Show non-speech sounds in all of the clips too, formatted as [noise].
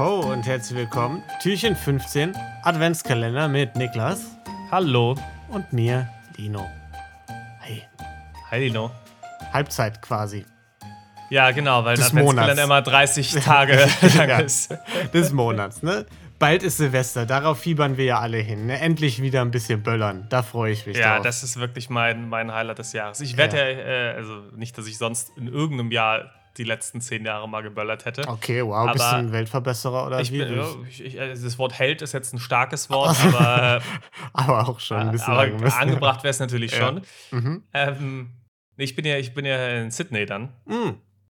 ho und herzlich willkommen. Türchen 15, Adventskalender mit Niklas Hallo. und mir, Lino. Hey, Hi, Lino. Halbzeit quasi. Ja, genau, weil Des der Adventskalender immer 30 [laughs] Tage lang Ja. ist. Des Monats, ne? Bald ist Silvester, darauf fiebern wir ja alle hin. Ne? Endlich wieder ein bisschen böllern. Da freue ich mich Ja, drauf. das ist wirklich mein, mein Highlight des Jahres. Ich wette, äh, also nicht, dass ich sonst in irgendeinem Jahr die letzten zehn Jahre mal geböllert hätte. Okay, wow, bist du Aber ein Weltverbesserer oder Ich wie? ich, ich, also das Wort Held ist jetzt ein starkes Wort, [laughs] aber, Aber auch schon ein bisschen aber angebracht wäre es natürlich Ja. schon. Mhm. Ähm, ich, bin ja, ich bin ja in Sydney dann Mm.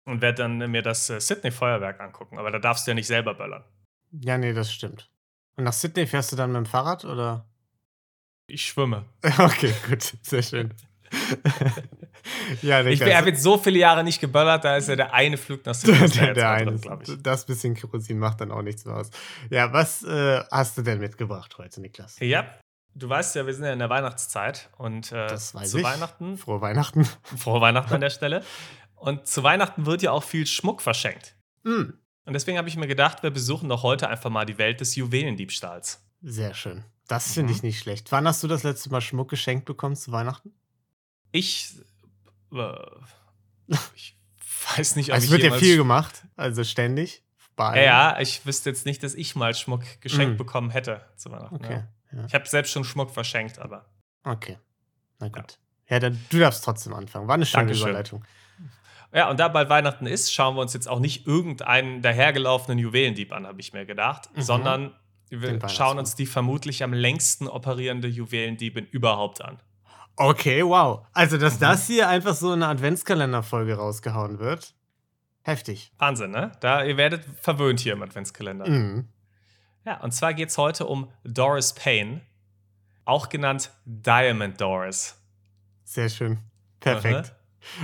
und werde dann mir das äh, Sydney-Feuerwerk angucken. Aber da darfst du ja nicht selber böllern. Ja, nee, das stimmt. Und nach Sydney fährst du dann mit dem Fahrrad oder? Ich schwimme. [laughs] Okay, gut, sehr schön. [laughs] ja, Ich Niklas, habe jetzt so viele Jahre nicht geböllert, da ist ja der eine Flug nach [laughs] Sydney der, der eine, drin, glaub ich. das bisschen Kerosin macht dann auch nichts mehr aus. Ja, was äh, hast du denn mitgebracht heute, Niklas? Ja, du weißt ja, wir sind ja in der Weihnachtszeit und äh, zu ich. Weihnachten, Frohe Weihnachten. [laughs] frohe Weihnachten an der Stelle. Und zu Weihnachten wird ja auch viel Schmuck verschenkt. Mm, Und deswegen habe ich mir gedacht, wir besuchen doch heute einfach mal die Welt des Juwelendiebstahls. sehr schön. Das finde Mhm. ich nicht schlecht. Wann hast du das letzte Mal Schmuck geschenkt bekommen zu Weihnachten? Ich, äh, ich weiß nicht, ob Also ich es wird ja viel gemacht, also ständig. Bei Ja, ja, ich wüsste jetzt nicht, dass ich mal Schmuck geschenkt Mhm. bekommen hätte zu Weihnachten. Okay, Ja. ja. Ich habe selbst schon Schmuck verschenkt, aber okay. Na gut. Ja, dann du darfst trotzdem anfangen. War eine schöne Dankeschön. Überleitung. Ja, und da bald Weihnachten ist, schauen wir uns jetzt auch nicht irgendeinen dahergelaufenen Juwelendieb an, habe ich mir gedacht, Mhm. sondern wir schauen uns die vermutlich am längsten operierende Juwelendiebin überhaupt an. Okay, wow. Also, dass Mhm. das hier einfach so in eine Adventskalenderfolge rausgehauen wird. Heftig. Wahnsinn, ne? Da, ihr werdet verwöhnt hier im Adventskalender. Mhm. Ja, und zwar geht es heute um Doris Payne, auch genannt Diamond Doris. Sehr schön. Perfekt.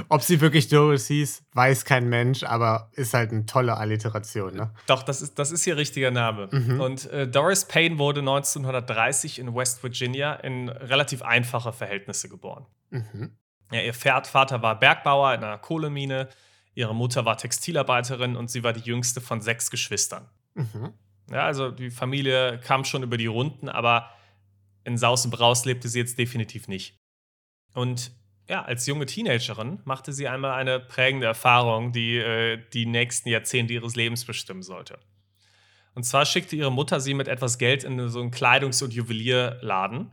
Ob sie wirklich Doris hieß, weiß kein Mensch, aber ist halt eine tolle Alliteration, ne? Doch, das ist, das ist ihr richtiger Name. Mhm. Und äh, Doris Payne wurde 1930 in West Virginia in relativ einfache Verhältnisse geboren. Mhm. Ja, ihr Pferd- Vater war Bergbauer in einer Kohlemine, ihre Mutter war Textilarbeiterin und sie war die jüngste von sechs Geschwistern. Mhm. Ja, also die Familie kam schon über die Runden, aber in Saus und Braus lebte sie jetzt definitiv nicht. Und ja, als junge Teenagerin machte sie einmal eine prägende Erfahrung, die äh, die nächsten Jahrzehnte ihres Lebens bestimmen sollte. Und zwar schickte ihre Mutter sie mit etwas Geld in so einen Kleidungs- und Juwelierladen,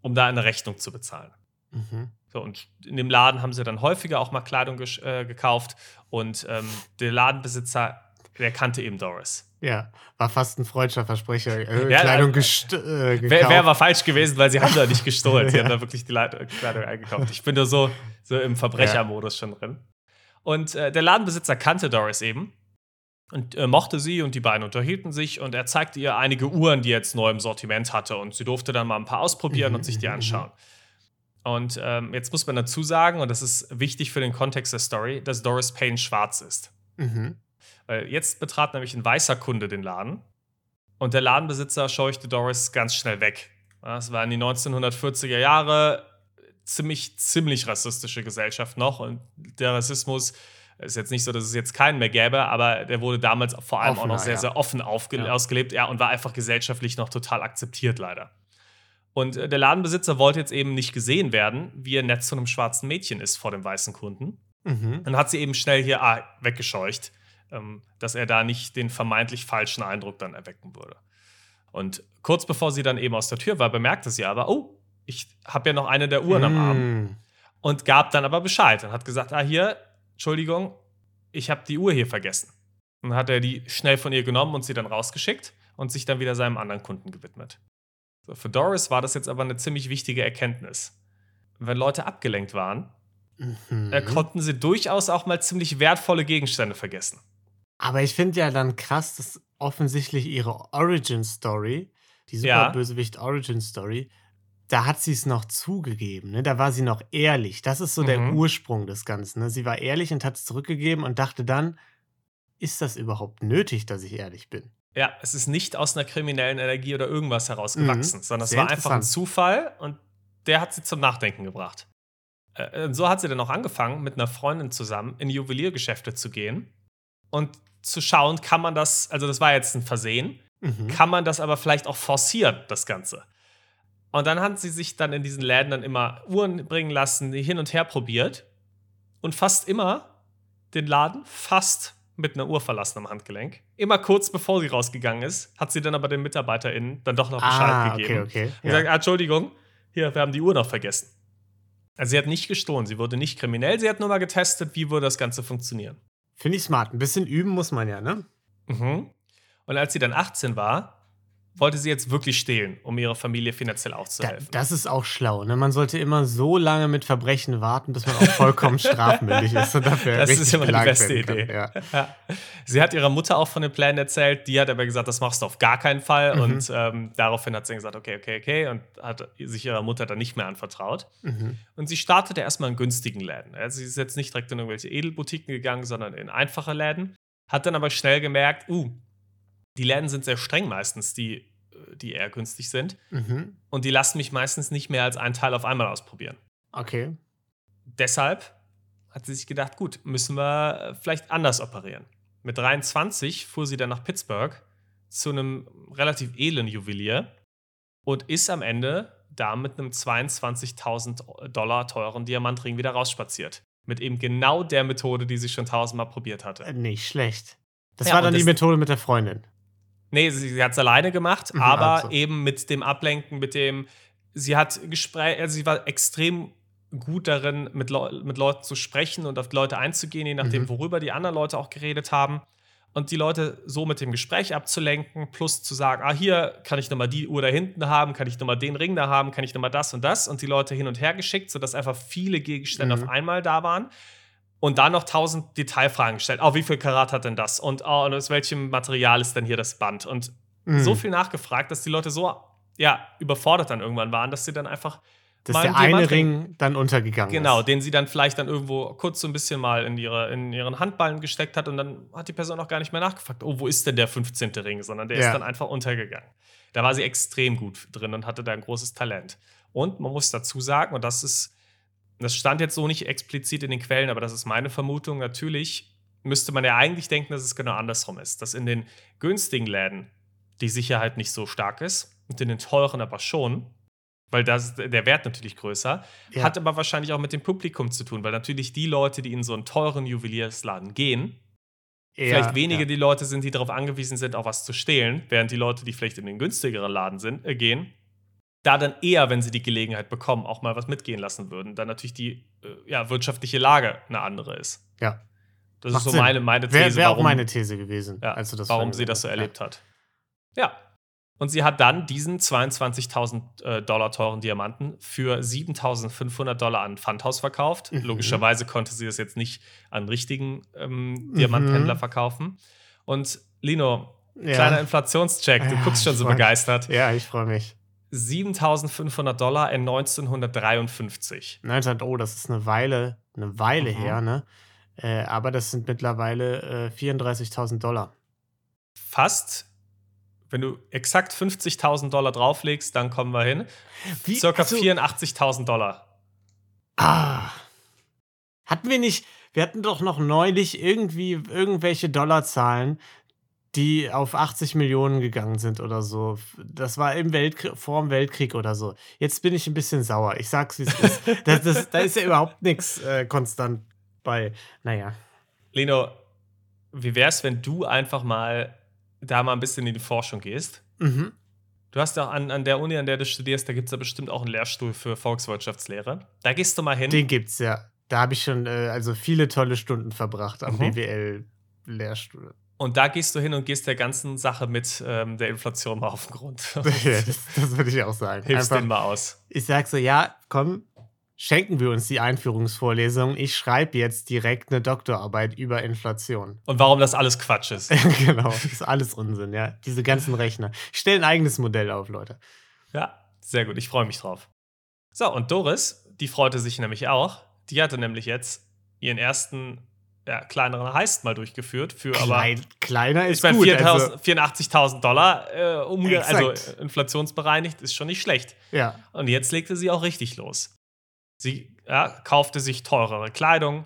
um da eine Rechnung zu bezahlen. Mhm. So, und in dem Laden haben sie dann häufiger auch mal Kleidung äh, gekauft und ähm, der Ladenbesitzer, der kannte eben Doris. Ja, war fast ein freudscher Versprecher. Äh, Ja, Kleidung äh, gest äh, gekauft. Wäre wär aber falsch gewesen, weil sie haben da nicht gestohlen. Sie [laughs] Ja. haben da wirklich die Leit- Kleidung eingekauft. Ich bin da so, so im Verbrechermodus schon drin. Und äh, der Ladenbesitzer kannte Doris eben und äh, mochte sie und die beiden unterhielten sich und er zeigte ihr einige Uhren, die er jetzt neu im Sortiment hatte und sie durfte dann mal ein paar ausprobieren Mhm, und sich die mhm, anschauen. Und ähm, jetzt muss man dazu sagen, und das ist wichtig für den Kontext der Story, dass Doris Payne schwarz ist. Mhm. Weil jetzt betrat nämlich ein weißer Kunde den Laden und der Ladenbesitzer scheuchte Doris ganz schnell weg. Ja, Es waren die 1940er Jahre, ziemlich, ziemlich rassistische Gesellschaft noch und der Rassismus ist jetzt nicht so, dass es jetzt keinen mehr gäbe, aber der wurde damals vor allem auch Offener, noch sehr, ja. sehr offen Ja. ausgelebt ja, und war einfach gesellschaftlich noch total akzeptiert, leider. Und äh, der Ladenbesitzer wollte jetzt eben nicht gesehen werden, wie er nett zu einem schwarzen Mädchen ist vor dem weißen Kunden. Mhm. Und hat sie eben schnell hier ah, weggescheucht, dass er da nicht den vermeintlich falschen Eindruck dann erwecken würde. Und kurz bevor sie dann eben aus der Tür war, bemerkte sie aber, oh, ich habe ja noch eine der Uhren am Arm. Mhm. Und gab dann aber Bescheid und hat gesagt, ah, hier, Entschuldigung, ich habe die Uhr hier vergessen. Und dann hat er die schnell von ihr genommen und sie dann rausgeschickt und sich dann wieder seinem anderen Kunden gewidmet. So, für Doris war das jetzt aber eine ziemlich wichtige Erkenntnis. Wenn Leute abgelenkt waren, Mhm. äh, konnten sie durchaus auch mal ziemlich wertvolle Gegenstände vergessen. Aber ich finde ja dann krass, dass offensichtlich ihre Origin-Story, die Ja. Superbösewicht-Origin-Story, da hat sie es noch zugegeben. Ne? Da war sie noch ehrlich. Das ist so der Mhm. Ursprung des Ganzen. Ne? Sie war ehrlich und hat es zurückgegeben und dachte dann, ist das überhaupt nötig, dass ich ehrlich bin? Ja, es ist nicht aus einer kriminellen Energie oder irgendwas herausgewachsen, Mhm. sondern es war einfach ein. Zufall und der hat sie zum Nachdenken gebracht. Äh, und so hat sie dann auch angefangen, mit einer Freundin zusammen in Juweliergeschäfte zu gehen und zu schauen, kann man das, also das war jetzt ein Versehen, Mhm. kann man das aber vielleicht auch forcieren, das Ganze. Und dann hat sie sich dann in diesen Läden dann immer Uhren bringen lassen, die hin und her probiert und fast immer den Laden fast mit einer Uhr verlassen am Handgelenk. Immer kurz bevor sie rausgegangen ist, hat sie dann aber den MitarbeiterInnen dann doch noch Bescheid Ah, gegeben. okay, okay. Und Ja. gesagt, ah, Entschuldigung, hier, wir haben die Uhr noch vergessen. Also sie hat nicht gestohlen, sie wurde nicht kriminell, sie hat nur mal getestet, wie würde das Ganze funktionieren. Finde ich smart. Ein bisschen üben muss man ja, ne? Mhm. Und als sie dann 18 war, wollte sie jetzt wirklich stehlen, um ihrer Familie finanziell auch zu Da, helfen. das ist auch schlau. Ne? Man sollte immer so lange mit Verbrechen warten, bis man auch vollkommen [laughs] strafmündig ist und dafür Das ist immer die beste. Idee. Ja. [laughs] Ja. Sie hat ihrer Mutter auch von den Plänen erzählt, die hat aber gesagt, das machst du auf gar keinen Fall. Mhm. Und ähm, daraufhin hat sie gesagt, okay, okay, okay, und hat sich ihrer Mutter dann nicht mehr anvertraut. Mhm. Und sie startete erstmal in günstigen Läden. Also sie ist jetzt nicht direkt in irgendwelche Edelboutiquen gegangen, sondern in einfache Läden. Hat dann aber schnell gemerkt, uh, die Läden sind sehr streng meistens, die, äh, die eher günstig sind. Mhm. Und die lassen mich meistens nicht mehr als einen Teil auf einmal ausprobieren. Okay. Deshalb hat sie sich gedacht, gut, müssen wir äh, vielleicht anders operieren. Mit 23 fuhr sie dann nach Pittsburgh zu einem relativ edlen Juwelier und ist am Ende da mit einem 22.000 Dollar teuren Diamantring wieder rausspaziert. Mit eben genau der Methode, die sie schon tausendmal probiert hatte. Äh, Nicht schlecht. Das Ja, war dann die Methode mit der Freundin. Nee, sie, sie hat es alleine gemacht, Mhm, aber also. eben mit dem Ablenken, mit dem. Sie hat Gespräch, also sie war extrem gut darin, mit, Leu mit Leuten zu sprechen und auf die Leute einzugehen, je nachdem, Mhm. worüber die anderen Leute auch geredet haben. Und die Leute so mit dem Gespräch abzulenken, plus zu sagen, ah, hier kann ich nochmal die Uhr da hinten haben, kann ich nochmal den Ring da haben, kann ich nochmal das und das und die Leute hin und her geschickt, sodass einfach viele Gegenstände Mhm. auf einmal da waren. Und dann noch tausend Detailfragen gestellt. Oh, wie viel Karat hat denn das? Und oh, und aus welchem Material ist denn hier das Band? Und Mhm. so viel nachgefragt, dass die Leute so ja, überfordert dann irgendwann waren, dass sie dann einfach Dass der eine Ring dann untergegangen Genau, ist. den sie dann vielleicht dann irgendwo kurz so ein bisschen mal in, ihre, in ihren Handballen gesteckt hat und dann hat die Person auch gar nicht mehr nachgefragt, oh, wo ist denn der 15. Ring, sondern der Ja. ist dann einfach untergegangen. Da war sie extrem gut drin und hatte da ein großes Talent. Und man muss dazu sagen, und das ist, das stand jetzt so nicht explizit in den Quellen, aber das ist meine Vermutung, natürlich müsste man ja eigentlich denken, dass es genau andersrum ist, dass in den günstigen Läden die Sicherheit nicht so stark ist und in den teuren aber schon, weil das, der Wert natürlich größer, Ja. hat aber wahrscheinlich auch mit dem Publikum zu tun, weil natürlich die Leute, die in so einen teuren Juweliersladen gehen, Eher- vielleicht weniger ja. die Leute sind, die darauf angewiesen sind, auch was zu stehlen, während die Leute, die vielleicht in den günstigeren Laden sind, äh, gehen, da dann eher, wenn sie die Gelegenheit bekommen, auch mal was mitgehen lassen würden, dann natürlich die äh, ja, wirtschaftliche Lage eine andere ist. Ja. Das Macht ist so Sinn. meine, meine These, Wäre wär auch meine These gewesen, ja, als du das warum sie das so erlebt hat. Ja. Und sie hat dann diesen 22.000 äh, Dollar teuren Diamanten für 7.500 Dollar an Pfandhaus verkauft. Mhm. Logischerweise konnte sie das jetzt nicht an richtigen ähm, Mhm. Diamanthändler verkaufen. Und Lino, Ja. kleiner Inflationscheck, du Ja, guckst schon so begeistert. Ja, ich freue mich. 7.500 Dollar in 1953. 19, oh, das ist eine Weile, eine Weile Mhm. her, ne? Äh, aber das sind mittlerweile äh, 34.000 Dollar. Fast, wenn du exakt 50.000 Dollar drauflegst, dann kommen wir hin. Wie? Circa Also- 84.000 Dollar. Ah. Hatten wir nicht, wir hatten doch noch neulich irgendwie irgendwelche Dollarzahlen, die auf 80 Millionen gegangen sind oder so. Das war im Weltkrieg, vor dem Weltkrieg oder so. Jetzt bin ich ein bisschen sauer. Ich sag's, wie es ist. [laughs] Das, das, da ist ja überhaupt nichts äh, konstant bei. Naja. Leno, wie wär's, wenn du einfach mal da mal ein bisschen in die Forschung gehst? Mhm. Du hast ja an, an der Uni, an der du studierst, da gibt es ja bestimmt auch einen Lehrstuhl für Volkswirtschaftslehre. Da gehst du mal hin. Den gibt's ja. Da habe ich schon äh, also viele tolle Stunden verbracht am Mhm. BWL-Lehrstuhl. Und da gehst du hin und gehst der ganzen Sache mit ähm, der Inflation mal auf den Grund. [laughs] ja, das, das würde ich auch sagen. Hilfst Einfach- denen mal aus. ich sag so, ja, komm, schenken wir uns die Einführungsvorlesung. Ich schreibe jetzt direkt eine Doktorarbeit über Inflation. Und warum das alles Quatsch ist. [laughs] genau, das ist alles Unsinn, ja. Diese ganzen Rechner. Ich stelle ein eigenes Modell auf, Leute. Ja, sehr gut. Ich freue mich drauf. So, und Doris, die freute sich nämlich auch. Die hatte nämlich jetzt ihren ersten ja, kleineren Heist mal durchgeführt für aber Klein, kleiner ist Ich meine, gut. 4.000 Also, 84.000 Dollar äh, umge Exakt. also äh, inflationsbereinigt ist schon nicht schlecht. ja, Und jetzt legte sie auch richtig los. Sie ja, kaufte sich teurere Kleidung,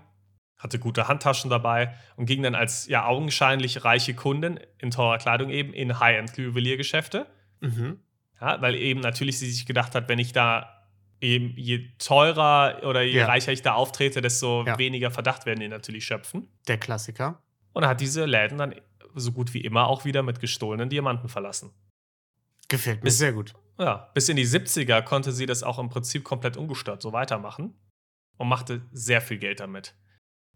hatte gute Handtaschen dabei und ging dann als ja augenscheinlich reiche Kundin in teurer Kleidung eben in High-End-Juweliergeschäfte. Mhm. Ja, weil eben natürlich sie sich gedacht hat, wenn ich da eben je teurer oder je Ja. reicher ich da auftrete, desto Ja. weniger Verdacht werden die natürlich schöpfen. Der Klassiker. Und hat diese Läden dann so gut wie immer auch wieder mit gestohlenen Diamanten verlassen. Gefällt mir Bis- sehr gut. Ja, bis in die 70er konnte sie das auch im Prinzip komplett ungestört so weitermachen und machte sehr viel Geld damit.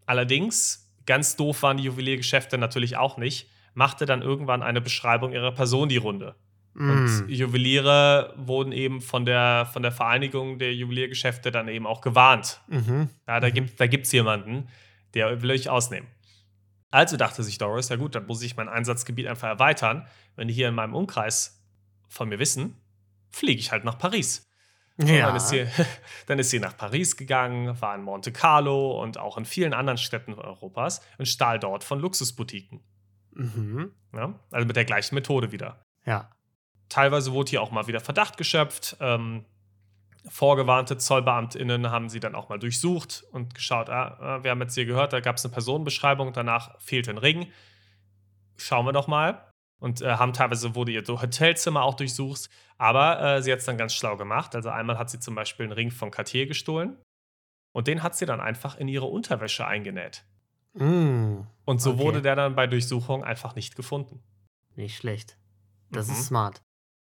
Allerdings, ganz doof waren die Juweliergeschäfte natürlich auch nicht, machte dann irgendwann eine Beschreibung ihrer Person die Runde. Und Mm. Juweliere wurden eben von der, von der Vereinigung der Juweliergeschäfte dann eben auch gewarnt. Mhm. Ja, da Mhm. gibt da gibt's jemanden, der will euch ausnehmen. Also dachte sich Doris, ja gut, dann muss ich mein Einsatzgebiet einfach erweitern. Wenn die hier in meinem Umkreis von mir wissen, fliege ich halt nach Paris. Ja. Dann, ist sie, [laughs] dann ist sie nach Paris gegangen, war in Monte Carlo und auch in vielen anderen Städten Europas und stahl dort von Luxusboutiquen. Mhm. Ja? Also mit der gleichen Methode wieder. Ja. Teilweise wurde hier auch mal wieder Verdacht geschöpft. Ähm, vorgewarnte ZollbeamtInnen haben sie dann auch mal durchsucht und geschaut, ah, ah, wir haben jetzt hier gehört, da gab es eine Personenbeschreibung, danach fehlte ein Ring. Schauen wir doch mal. Und äh, haben teilweise wurde ihr Hotelzimmer auch durchsucht. Aber äh, sie hat es dann ganz schlau gemacht. Also einmal hat sie zum Beispiel einen Ring von Cartier gestohlen. Und den hat sie dann einfach in ihre Unterwäsche eingenäht. Mm. Und so Okay. wurde der dann bei Durchsuchung einfach nicht gefunden. Nicht schlecht. Das Mhm. ist smart.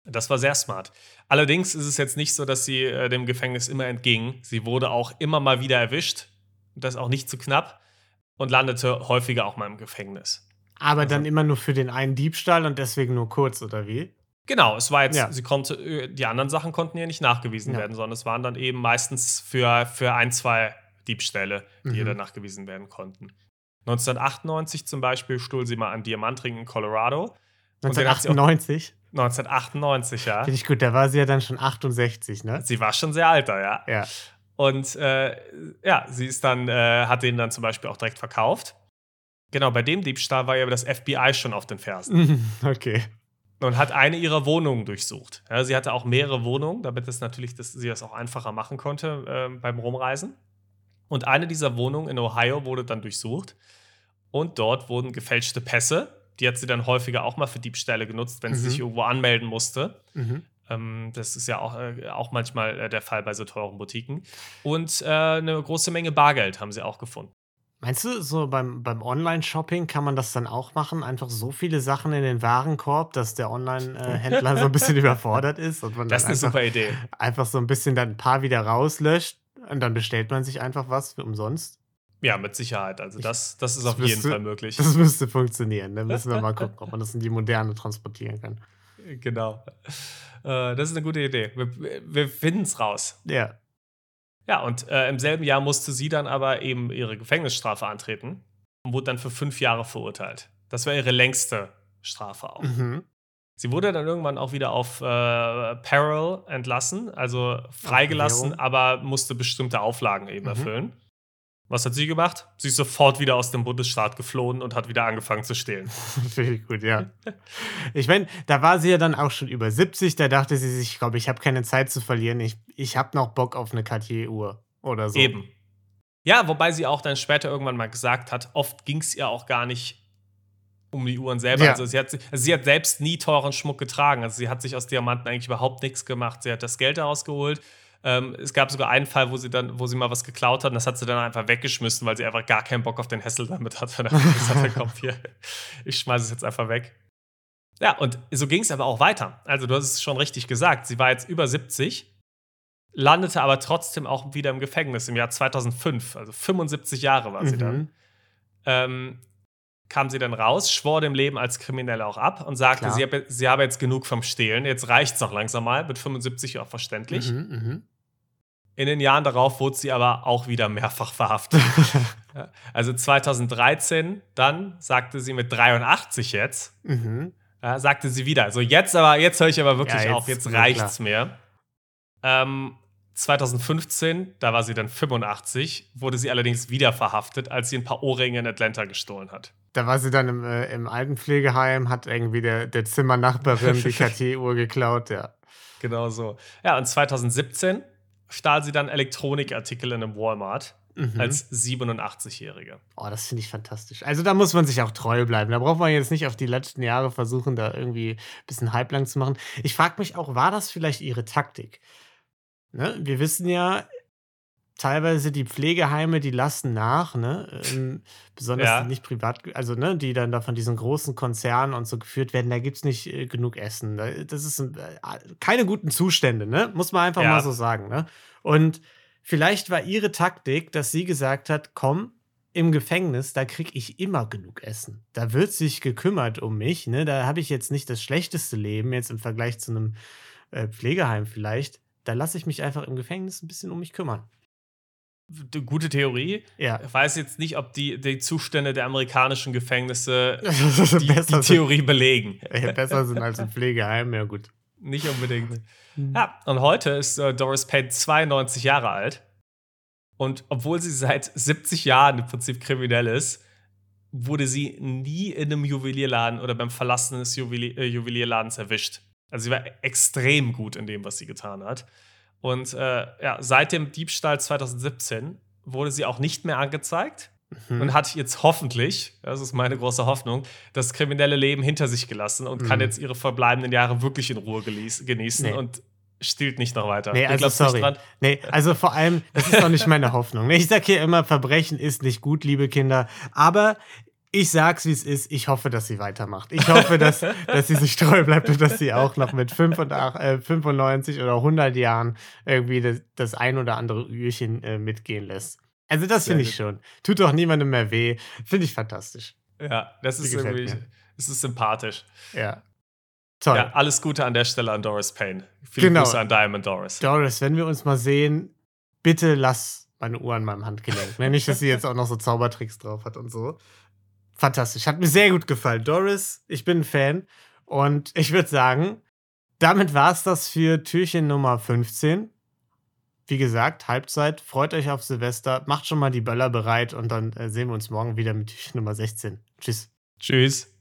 Das war sehr smart. Allerdings ist es jetzt nicht so, dass sie äh, dem Gefängnis immer entging. Sie wurde auch immer mal wieder erwischt. Das auch nicht zu knapp. Und landete häufiger auch mal im Gefängnis. Aber Also- dann immer nur für den einen Diebstahl und deswegen nur kurz, oder wie? Genau, es war jetzt, Ja. sie konnte, äh, die anderen Sachen konnten ihr nicht nachgewiesen Ja. werden, sondern es waren dann eben meistens für, für ein, zwei Diebstähle, die ihr Mhm. dann nachgewiesen werden konnten. 1998 zum Beispiel stohl sie mal einen Diamantring in Colorado. Und den hat sie auch- 1998? 1998, ja. Finde ich gut, da war sie ja dann schon 68, ne? Sie war schon sehr alt da, ja. Ja. Und äh, ja, sie ist dann, äh, hat den dann zum Beispiel auch direkt verkauft. Genau, bei dem Diebstahl war ja das FBI schon auf den Fersen Okay. und hat eine ihrer Wohnungen durchsucht. Ja, sie hatte auch mehrere Wohnungen, damit es natürlich, dass sie das auch einfacher machen konnte ähm, beim Rumreisen. Und eine dieser Wohnungen in Ohio wurde dann durchsucht. Und dort wurden gefälschte Pässe. Die hat sie dann häufiger auch mal für Diebstähle genutzt, wenn sie Mhm. sich irgendwo anmelden musste. Mhm. Ähm, das ist ja auch, äh, auch manchmal äh, der Fall bei so teuren Boutiquen. Und äh, eine große Menge Bargeld haben sie auch gefunden. Meinst du, so beim, beim Online-Shopping kann man das dann auch machen? Einfach so viele Sachen in den Warenkorb, dass der Online-Händler so ein bisschen [laughs] überfordert ist und man Das ist eine einfach, super Idee. einfach so ein bisschen dann ein paar wieder rauslöscht und dann bestellt man sich einfach was für umsonst? Ja, mit Sicherheit. Also das, das ist das auf jeden müsste- Fall möglich. Das müsste funktionieren. Dann müssen wir [laughs] mal gucken, ob man das in die Moderne transportieren kann. Genau. Äh, das ist eine gute Idee. Wir, wir finden es raus. Ja. Ja, und äh, im selben Jahr musste sie dann aber eben ihre Gefängnisstrafe antreten und wurde dann für fünf Jahre verurteilt. Das war ihre längste Strafe auch. Mhm. Sie wurde dann irgendwann auch wieder auf äh, Parole entlassen, also freigelassen, aber musste bestimmte Auflagen eben Mhm. Was hat sie gemacht? Sie ist sofort wieder aus dem Bundesstaat geflohen und hat wieder angefangen zu stehlen. [laughs] Finde ich gut, ja. Ich meine, da war sie ja dann auch schon über 70, da dachte sie sich, ich glaube, ich habe keine Zeit zu verlieren, ich, ich habe noch Bock auf eine Cartier-Uhr oder so. Eben. Ja, wobei sie auch dann später irgendwann mal gesagt hat, oft ging es ihr auch gar nicht um die Uhren selber. Ja. Also, sie hat, also sie hat selbst nie teuren Schmuck getragen. Also sie hat sich aus Diamanten eigentlich überhaupt nichts gemacht. Sie hat das Geld daraus geholt. Ähm, es gab sogar einen Fall, wo sie dann, wo sie mal was geklaut hat und das hat sie dann einfach weggeschmissen, weil sie einfach gar keinen Bock auf den Hessel damit. Und dann [laughs] hat komm hier, ich schmeiße es jetzt einfach weg. Ja, und so ging es aber auch weiter. Also du hast es schon richtig gesagt. Sie war jetzt über 70 landete aber trotzdem auch wieder im Gefängnis im Jahr 2005, also 75 Jahre war sie dann. Mhm. Ähm, kam sie dann raus, schwor dem Leben als Kriminelle auch ab und sagte, Klar. sie habe, sie habe jetzt genug vom Stehlen, jetzt reicht es auch langsam mal, mit 75 auch verständlich. Mhm, mhm. In den Jahren darauf wurde sie aber auch wieder mehrfach verhaftet. [laughs] Also 2013, dann sagte sie mit 83 jetzt, mhm. ja, sagte sie wieder, so jetzt aber, jetzt höre ich aber wirklich Ja, auf, jetzt reicht's mir. Ähm, 2015, da war sie dann 85, wurde sie allerdings wieder verhaftet, als sie ein paar Ohrringe in Atlanta gestohlen hat. Da war sie dann im, äh, im Altenpflegeheim, hat irgendwie der, der Zimmernachbarin die [laughs] Cartier-Uhr geklaut, ja. Genau so. Ja, und 2017 stahl sie dann Elektronikartikel in einem Walmart. mhm. als 87-Jährige. Oh, das finde ich fantastisch. Also da muss man sich auch treu bleiben. Da braucht man jetzt nicht auf die letzten Jahre versuchen, da irgendwie ein bisschen Hype lang zu machen. Ich frage mich auch, war das vielleicht ihre Taktik? Ne? Wir wissen ja, teilweise die Pflegeheime, die lassen nach, ne? Ähm, besonders ja. die nicht privat, also ne, die dann da von diesen großen Konzernen und so geführt werden, da gibt es nicht äh, genug Essen. Das ist äh, keine guten Zustände, ne? Muss man einfach ja. mal so sagen, ne? Und vielleicht war ihre Taktik, dass sie gesagt hat, komm, im Gefängnis, da kriege ich immer genug Essen. Da wird sich gekümmert um mich, ne? Da habe ich jetzt nicht das schlechteste Leben, jetzt im Vergleich zu einem äh, Pflegeheim vielleicht. Da lasse ich mich einfach im Gefängnis ein bisschen um mich kümmern gute Theorie. Ja. Ich weiß jetzt nicht, ob die, die Zustände der amerikanischen Gefängnisse [laughs] die, die Theorie sind. belegen. Ja, besser sind als im Pflegeheim, ja gut. Nicht unbedingt. Mhm. Ja, und heute ist äh, Doris Payne 92 Jahre alt. Und obwohl sie seit 70 Jahren im Prinzip kriminell ist, wurde sie nie in einem Juwelierladen oder beim Verlassen des Juwelier äh, Juwelierladens erwischt. Also sie war extrem gut in dem, was sie getan hat. Und äh, ja, seit dem Diebstahl 2017 wurde sie auch nicht mehr angezeigt mhm. und hat jetzt hoffentlich, das ist meine große Hoffnung, das kriminelle Leben hinter sich gelassen und mhm. kann jetzt ihre verbleibenden Jahre wirklich in Ruhe genießen nee. und stiehlt nicht noch weiter. Nee, also sorry. Nee, also vor allem, das ist doch nicht [laughs] meine Hoffnung. Ich sage hier immer, Verbrechen ist nicht gut, liebe Kinder. Aber ich sag's, wie es ist. Ich hoffe, dass sie weitermacht. Ich hoffe, dass, [laughs] dass sie sich treu bleibt und dass sie auch noch mit 85, äh, 95 oder 100 Jahren irgendwie das, das ein oder andere Ührchen äh, mitgehen lässt. Also, das finde ich schon. Tut doch niemandem mehr weh. Finde ich fantastisch. Ja, das ist irgendwie, es ist sympathisch. Ja. Toll. Ja, alles Gute an der Stelle an Doris Payne. Viele genau. Grüße an Diamond Doris. Doris, wenn wir uns mal sehen, bitte lass meine Uhr an meinem Handgelenk. Nicht, dass sie jetzt auch noch so Zaubertricks drauf hat und so fantastisch. Hat mir sehr gut gefallen. Doris, ich bin ein Fan. Und ich würde sagen, damit war es das für Türchen Nummer 15. Wie gesagt, Halbzeit. Freut euch auf Silvester. Macht schon mal die Böller bereit und dann äh, sehen wir uns morgen wieder mit Türchen Nummer 16. Tschüss. Tschüss.